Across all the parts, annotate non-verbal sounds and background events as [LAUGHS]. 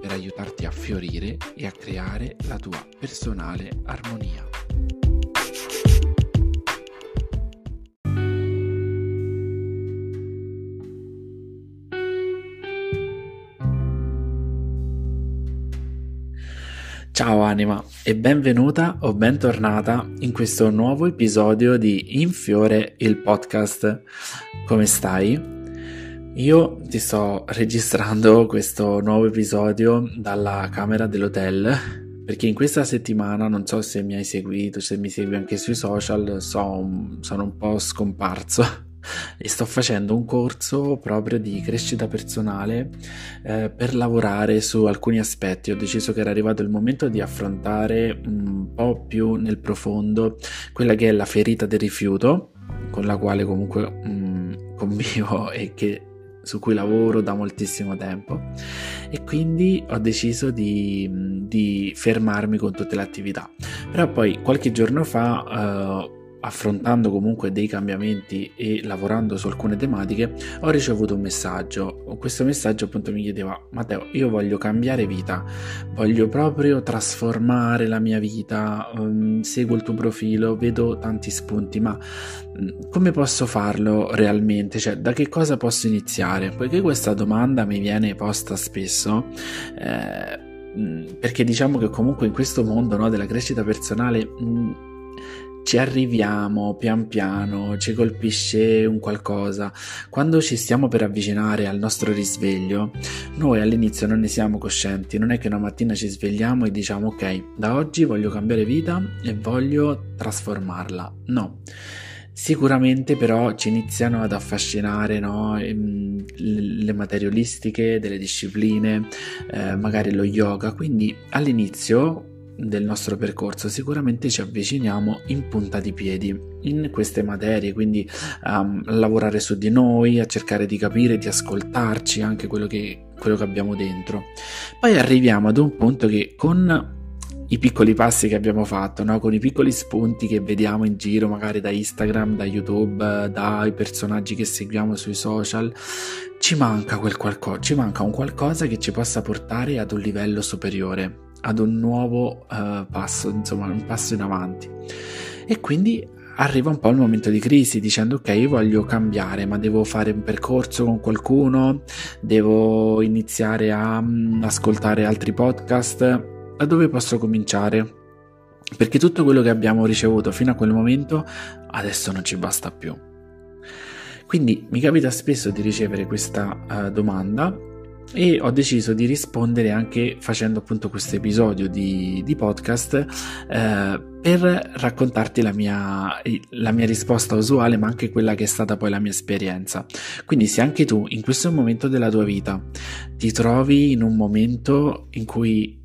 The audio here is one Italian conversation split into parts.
per aiutarti a fiorire e a creare la tua personale armonia. Ciao anima e benvenuta o bentornata in questo nuovo episodio di Infiore il podcast. Come stai? Io ti sto registrando questo nuovo episodio dalla camera dell'hotel perché in questa settimana, non so se mi hai seguito, se mi segui anche sui social, so, sono un po' scomparso [LAUGHS] e sto facendo un corso proprio di crescita personale eh, per lavorare su alcuni aspetti. Ho deciso che era arrivato il momento di affrontare un po' più nel profondo quella che è la ferita del rifiuto, con la quale comunque mm, [LAUGHS] convivo e che su cui lavoro da moltissimo tempo e quindi ho deciso di, di fermarmi con tutte le attività. Però poi qualche giorno fa uh, affrontando comunque dei cambiamenti e lavorando su alcune tematiche, ho ricevuto un messaggio. Questo messaggio appunto mi chiedeva: Matteo, io voglio cambiare vita, voglio proprio trasformare la mia vita. Um, seguo il tuo profilo, vedo tanti spunti, ma come posso farlo realmente? Cioè, da che cosa posso iniziare? Poiché questa domanda mi viene posta spesso. Eh, perché diciamo che comunque in questo mondo no, della crescita personale mh, ci arriviamo pian piano, ci colpisce un qualcosa. Quando ci stiamo per avvicinare al nostro risveglio, noi all'inizio non ne siamo coscienti, non è che una mattina ci svegliamo e diciamo ok, da oggi voglio cambiare vita e voglio trasformarla. No. Sicuramente però ci iniziano ad affascinare no? Ehm, le materialistiche delle discipline, eh, magari lo yoga, quindi all'inizio del nostro percorso sicuramente ci avviciniamo in punta di piedi in queste materie, quindi um, a lavorare su di noi, a cercare di capire, di ascoltarci anche quello che, quello che abbiamo dentro. Poi arriviamo ad un punto che con i piccoli passi che abbiamo fatto, no? con i piccoli spunti che vediamo in giro, magari da Instagram, da YouTube, dai personaggi che seguiamo sui social, ci manca quel qualcosa, ci manca un qualcosa che ci possa portare ad un livello superiore ad un nuovo uh, passo, insomma, un passo in avanti. E quindi arriva un po' il momento di crisi dicendo ok, io voglio cambiare, ma devo fare un percorso con qualcuno, devo iniziare a um, ascoltare altri podcast, da dove posso cominciare? Perché tutto quello che abbiamo ricevuto fino a quel momento adesso non ci basta più. Quindi mi capita spesso di ricevere questa uh, domanda e ho deciso di rispondere anche facendo appunto questo episodio di, di podcast eh, per raccontarti la mia, la mia risposta usuale ma anche quella che è stata poi la mia esperienza. Quindi se anche tu in questo momento della tua vita ti trovi in un momento in cui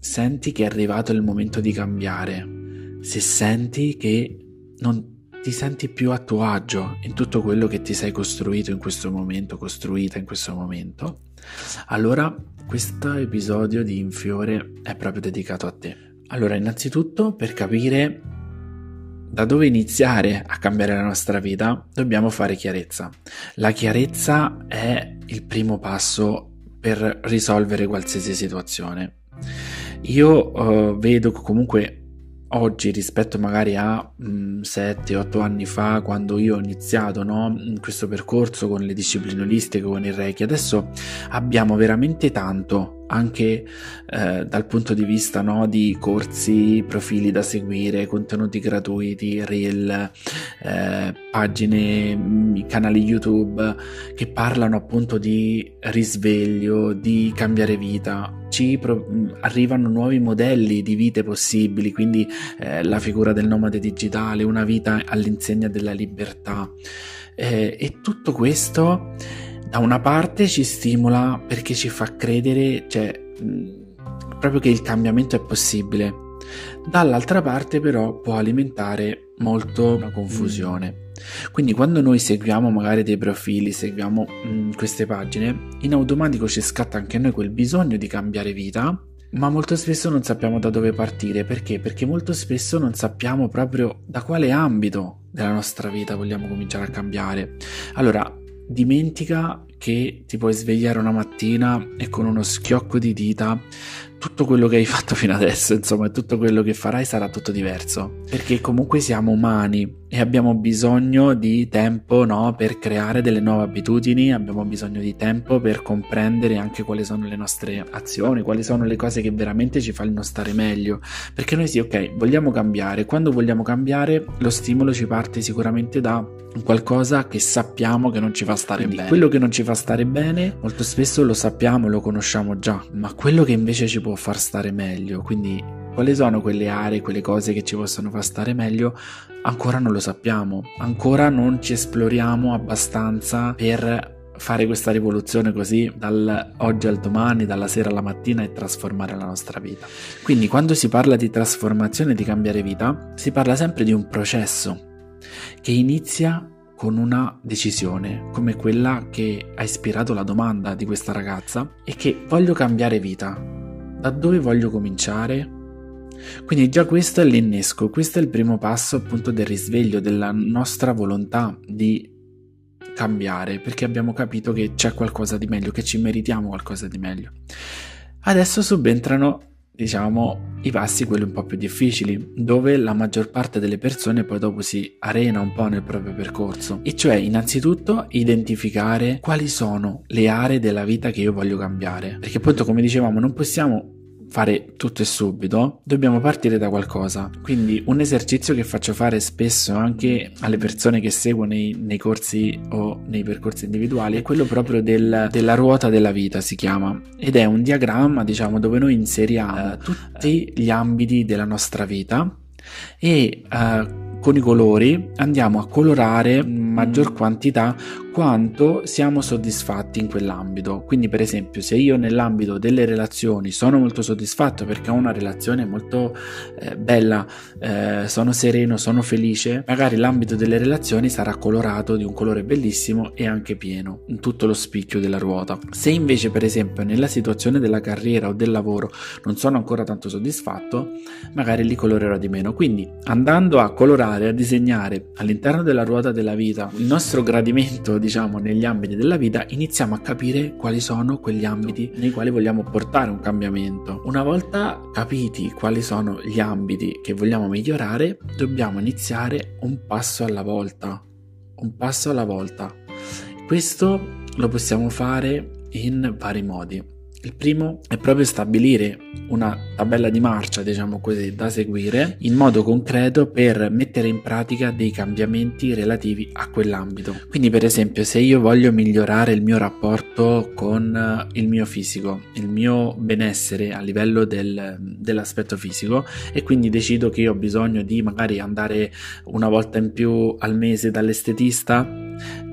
senti che è arrivato il momento di cambiare se senti che non ti senti più a tuo agio in tutto quello che ti sei costruito in questo momento, costruita in questo momento, allora questo episodio di Infiore è proprio dedicato a te. Allora, innanzitutto, per capire da dove iniziare a cambiare la nostra vita, dobbiamo fare chiarezza. La chiarezza è il primo passo per risolvere qualsiasi situazione. Io uh, vedo comunque oggi rispetto magari a 7-8 mm, anni fa quando io ho iniziato no, questo percorso con le discipline olistiche, con il Reiki, adesso abbiamo veramente tanto anche eh, dal punto di vista no, di corsi, profili da seguire, contenuti gratuiti, reel, eh, pagine, mm, canali YouTube che parlano appunto di risveglio, di cambiare vita. Ci pro- arrivano nuovi modelli di vite possibili, quindi eh, la figura del nomade digitale, una vita all'insegna della libertà. Eh, e tutto questo da una parte ci stimola perché ci fa credere, cioè, proprio che il cambiamento è possibile. Dall'altra parte però può alimentare molto una confusione. Quindi quando noi seguiamo magari dei profili, seguiamo mh, mm, queste pagine, in automatico ci scatta anche a noi quel bisogno di cambiare vita, ma molto spesso non sappiamo da dove partire. Perché? Perché molto spesso non sappiamo proprio da quale ambito della nostra vita vogliamo cominciare a cambiare. Allora, dimentica che ti puoi svegliare una mattina e con uno schiocco di dita tutto quello che hai fatto fino adesso, insomma, e tutto quello che farai sarà tutto diverso. Perché comunque siamo umani e abbiamo bisogno di tempo no, per creare delle nuove abitudini, abbiamo bisogno di tempo per comprendere anche quali sono le nostre azioni, quali sono le cose che veramente ci fanno stare meglio. Perché noi sì, ok, vogliamo cambiare, quando vogliamo cambiare lo stimolo ci parte sicuramente da qualcosa che sappiamo che non ci fa stare Quindi, bene. Quello che non ci fa stare bene molto spesso lo sappiamo, lo conosciamo già, ma quello che invece ci può far stare meglio, quindi quali sono quelle aree, quelle cose che ci possono far stare meglio, ancora non lo sappiamo, ancora non ci esploriamo abbastanza per fare questa rivoluzione così dal oggi al domani, dalla sera alla mattina e trasformare la nostra vita. Quindi quando si parla di trasformazione, di cambiare vita, si parla sempre di un processo che inizia con una decisione come quella che ha ispirato la domanda di questa ragazza e che voglio cambiare vita. Da dove voglio cominciare? Quindi già questo è l'innesco, questo è il primo passo appunto del risveglio della nostra volontà di cambiare, perché abbiamo capito che c'è qualcosa di meglio, che ci meritiamo qualcosa di meglio. Adesso subentrano diciamo, i passi quelli un po' più difficili, dove la maggior parte delle persone poi dopo si arena un po' nel proprio percorso. E cioè, innanzitutto, identificare quali sono le aree della vita che io voglio cambiare. Perché appunto, come dicevamo, non possiamo fare tutto e subito, dobbiamo partire da qualcosa. Quindi un esercizio che faccio fare spesso anche alle persone che seguo nei, nei corsi o nei percorsi individuali è quello proprio del, della ruota della vita, si chiama, ed è un diagramma, diciamo, dove noi inseriamo uh, tutti gli ambiti della nostra vita e uh, con i colori andiamo a colorare maggior quantità quanto siamo soddisfatti in quell'ambito. Quindi, per esempio, se io nell'ambito delle relazioni sono molto soddisfatto perché ho una relazione molto eh, bella, eh, sono sereno, sono felice, magari l'ambito delle relazioni sarà colorato di un colore bellissimo e anche pieno, in tutto lo spicchio della ruota. Se invece, per esempio, nella situazione della carriera o del lavoro non sono ancora tanto soddisfatto, magari li colorerò di meno. Quindi, andando a colorare, a disegnare all'interno della ruota della vita il nostro gradimento di diciamo, negli ambiti della vita, iniziamo a capire quali sono quegli ambiti nei quali vogliamo portare un cambiamento. Una volta capiti quali sono gli ambiti che vogliamo migliorare, dobbiamo iniziare un passo alla volta. Un passo alla volta. Questo lo possiamo fare in vari modi. Il primo è proprio stabilire una tabella di marcia, diciamo così, da seguire in modo concreto per mettere in pratica dei cambiamenti relativi a quell'ambito. Quindi, per esempio, se io voglio migliorare il mio rapporto con eh, il mio fisico, il mio benessere a livello del, dell'aspetto fisico, e quindi decido che io ho bisogno di magari andare una volta in più al mese dall'estetista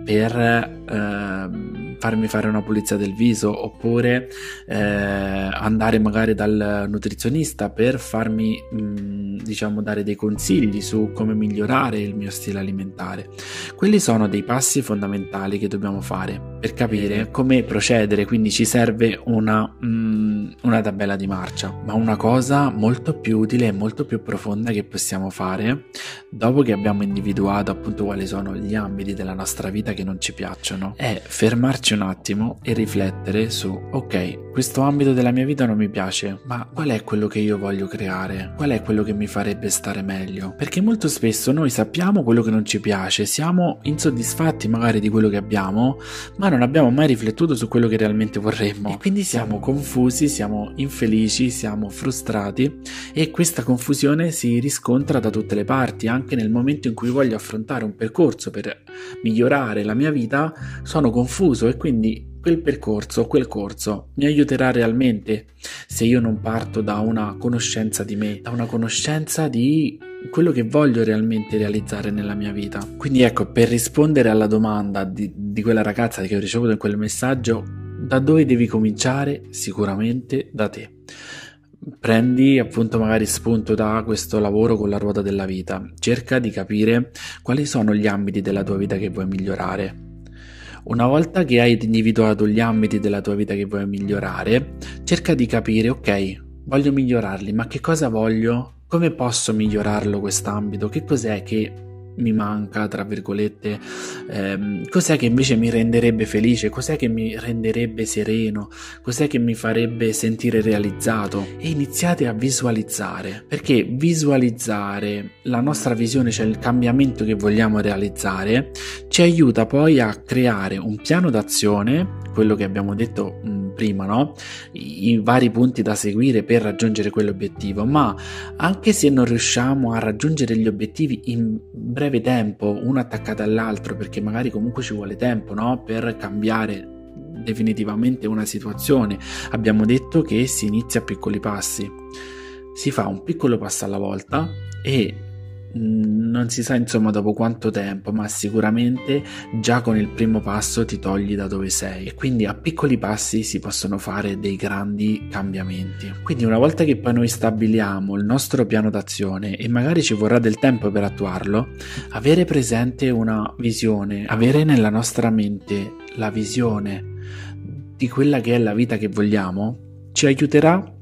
per eh, farmi fare una pulizia del viso oppure eh, andare magari dal nutrizionista per farmi mh, mm, diciamo dare dei consigli su come migliorare il mio stile alimentare. Quelli sono dei passi fondamentali che dobbiamo fare per capire come procedere quindi ci serve una, mm, una tabella di marcia ma una cosa molto più utile e molto più profonda che possiamo fare dopo che abbiamo individuato appunto quali sono gli ambiti della nostra vita che non ci piacciono è fermarci un attimo e riflettere su, ok, questo ambito della mia vita non mi piace, ma qual è quello che io voglio creare? Qual è quello che mi farebbe stare meglio? Perché molto spesso noi sappiamo quello che non ci piace, siamo insoddisfatti magari di quello che abbiamo, ma non abbiamo mai riflettuto su quello che realmente vorremmo. E quindi siamo confusi, siamo infelici, siamo frustrati e questa confusione si riscontra da tutte le parti, anche nel momento in cui voglio affrontare un percorso per migliorare la mia vita, sono confuso e quindi quel percorso, quel corso mi aiuterà realmente se io non parto da una conoscenza di me, da una conoscenza di quello che voglio realmente realizzare nella mia vita. Quindi ecco, per rispondere alla domanda di, di quella ragazza che ho ricevuto in quel messaggio, da dove devi cominciare? Sicuramente da te. prendi appunto magari spunto da questo lavoro con la ruota della vita, cerca di capire quali sono gli ambiti della tua vita che vuoi migliorare. Una volta che hai individuato gli ambiti della tua vita che vuoi migliorare, cerca di capire, ok, voglio migliorarli, ma che cosa voglio? Come posso migliorarlo quest'ambito? Che cos'è che mi manca, tra virgolette, ehm, cos'è che invece mi renderebbe felice, cos'è che mi renderebbe sereno, cos'è che mi farebbe sentire realizzato? E iniziate a visualizzare, perché visualizzare la nostra visione, cioè il cambiamento che vogliamo realizzare, ci aiuta poi a creare un piano d'azione, quello che abbiamo detto mh, prima, no? I, vari punti da seguire per raggiungere quell'obiettivo, ma anche se non riusciamo a raggiungere gli obiettivi in breve tempo, uno attaccato all'altro, perché magari comunque ci vuole tempo no? per cambiare definitivamente una situazione. Abbiamo detto che si inizia a piccoli passi. Si fa un piccolo passo alla volta e non si sa insomma dopo quanto tempo, ma sicuramente già con il primo passo ti togli da dove sei e quindi a piccoli passi si possono fare dei grandi cambiamenti. Quindi una volta che poi noi stabiliamo il nostro piano d'azione e magari ci vorrà del tempo per attuarlo, avere presente una visione, avere nella nostra mente la visione di quella che è la vita che vogliamo, ci aiuterà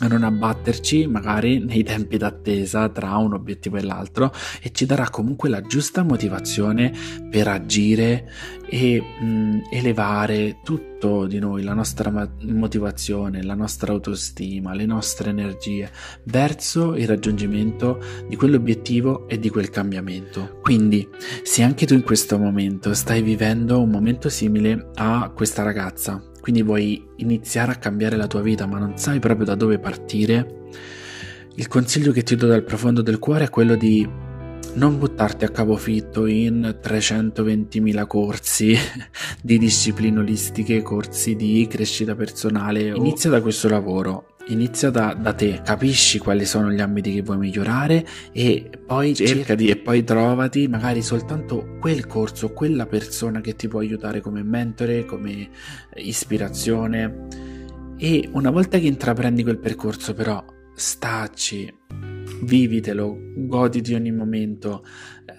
a non abbatterci magari nei tempi d'attesa tra un obiettivo e l'altro e ci darà comunque la giusta motivazione per agire e mh, elevare tutto di noi, la nostra motivazione, la nostra autostima, le nostre energie verso il raggiungimento di quell'obiettivo e di quel cambiamento. Quindi, se anche tu in questo momento stai vivendo un momento simile a questa ragazza quindi vuoi iniziare a cambiare la tua vita ma non sai proprio da dove partire, il consiglio che ti do dal profondo del cuore è quello di non buttarti a capofitto in 320.000 corsi [LAUGHS] di discipline olistiche, corsi di crescita personale. Inizia da questo lavoro Inizia da, da, te, capisci quali sono gli ambiti che vuoi migliorare e poi cercati e poi trovati magari soltanto quel corso, quella persona che ti può aiutare come mentore, come ispirazione. E una volta che intraprendi quel percorso, però, stacci, vivitelo, goditi ogni momento,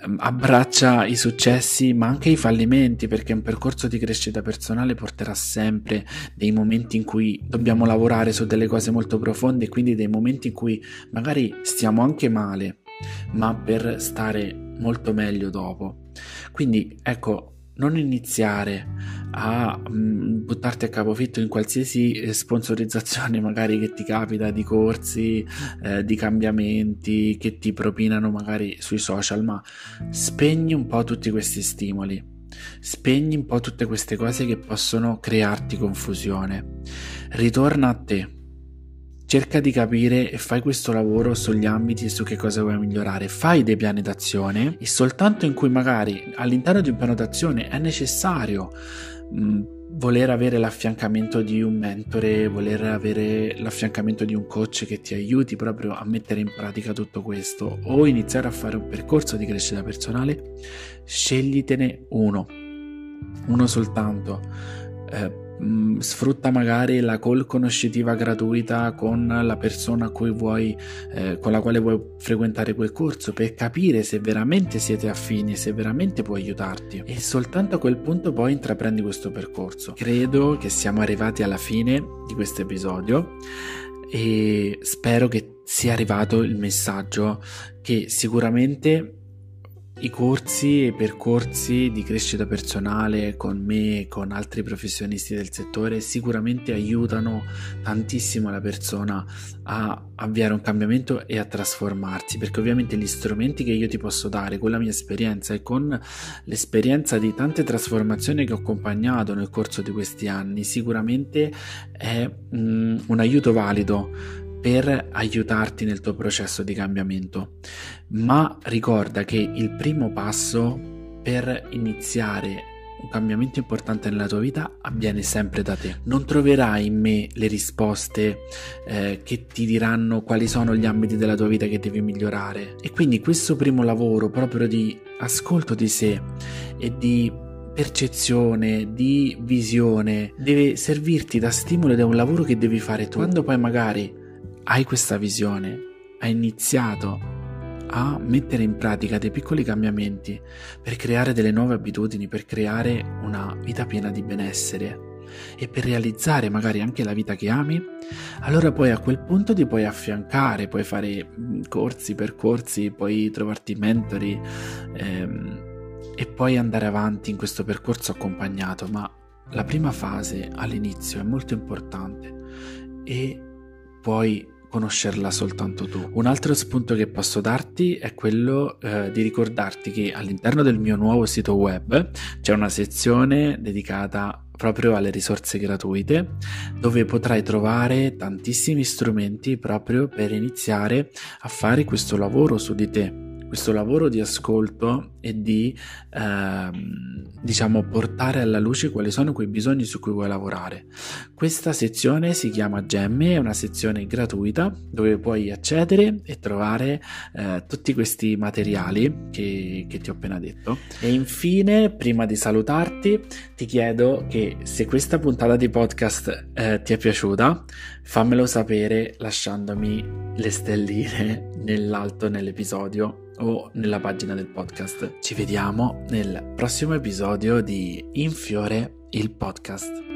ehm, abbraccia i successi ma anche i fallimenti perché un percorso di crescita personale porterà sempre dei momenti in cui dobbiamo lavorare su delle cose molto profonde e quindi dei momenti in cui magari stiamo anche male ma per stare molto meglio dopo. Quindi ecco, non iniziare a mh, mm, buttarti a capofitto in qualsiasi eh, sponsorizzazione [LAUGHS] magari che ti capita di corsi, eh, di cambiamenti che ti propinano magari sui social, ma spegni un po' tutti questi stimoli, spegni un po' tutte queste cose che possono crearti confusione, ritorna a te cerca di capire e fai questo lavoro sugli ambiti e su che cosa vuoi migliorare. Fai dei piani d'azione e soltanto in cui magari all'interno di un piano d'azione è necessario mh, mm, voler avere l'affiancamento di un mentore, voler avere l'affiancamento di un coach che ti aiuti proprio a mettere in pratica tutto questo o iniziare a fare un percorso di crescita personale, sceglitene uno, uno soltanto. Eh, Mm, sfrutta magari la call conoscitiva gratuita con la persona vuoi, eh, con la quale vuoi frequentare quel corso per capire se veramente siete affini, se veramente può aiutarti e soltanto a quel punto poi intraprendi questo percorso. Credo che siamo arrivati alla fine di questo episodio e spero che sia arrivato il messaggio che sicuramente i corsi e i percorsi di crescita personale con me e con altri professionisti del settore sicuramente aiutano tantissimo la persona a avviare un cambiamento e a trasformarsi perché ovviamente gli strumenti che io ti posso dare con la mia esperienza e con l'esperienza di tante trasformazioni che ho accompagnato nel corso di questi anni sicuramente è mm, un aiuto valido per aiutarti nel tuo processo di cambiamento. Ma ricorda che il primo passo per iniziare un cambiamento importante nella tua vita avviene sempre da te. Non troverai in me le risposte eh, che ti diranno quali sono gli ambiti della tua vita che devi migliorare. E quindi questo primo lavoro proprio di ascolto di sé e di percezione, di visione deve servirti da stimolo ed è un lavoro che devi fare tu. Quando poi magari hai questa visione, hai iniziato a mettere in pratica dei piccoli cambiamenti per creare delle nuove abitudini, per creare una vita piena di benessere e per realizzare magari anche la vita che ami, allora poi a quel punto ti puoi affiancare, puoi fare mm, corsi, percorsi, puoi trovarti mentori ehm, e poi andare avanti in questo percorso accompagnato, ma la prima fase all'inizio è molto importante e puoi conoscerla soltanto tu. Un altro spunto che posso darti è quello eh, di ricordarti che all'interno del mio nuovo sito web c'è una sezione dedicata proprio alle risorse gratuite dove potrai trovare tantissimi strumenti proprio per iniziare a fare questo lavoro su di te questo lavoro di ascolto e di ehm, diciamo portare alla luce quali sono quei bisogni su cui vuoi lavorare. Questa sezione si chiama Gemme, è una sezione gratuita dove puoi accedere e trovare eh, tutti questi materiali che, che ti ho appena detto. E infine, prima di salutarti, ti chiedo che se questa puntata di podcast eh, ti è piaciuta, fammelo sapere lasciandomi le stelline [LAUGHS] nell'alto nell'episodio o nella pagina del podcast. Ci vediamo nel prossimo episodio di Infiore il podcast.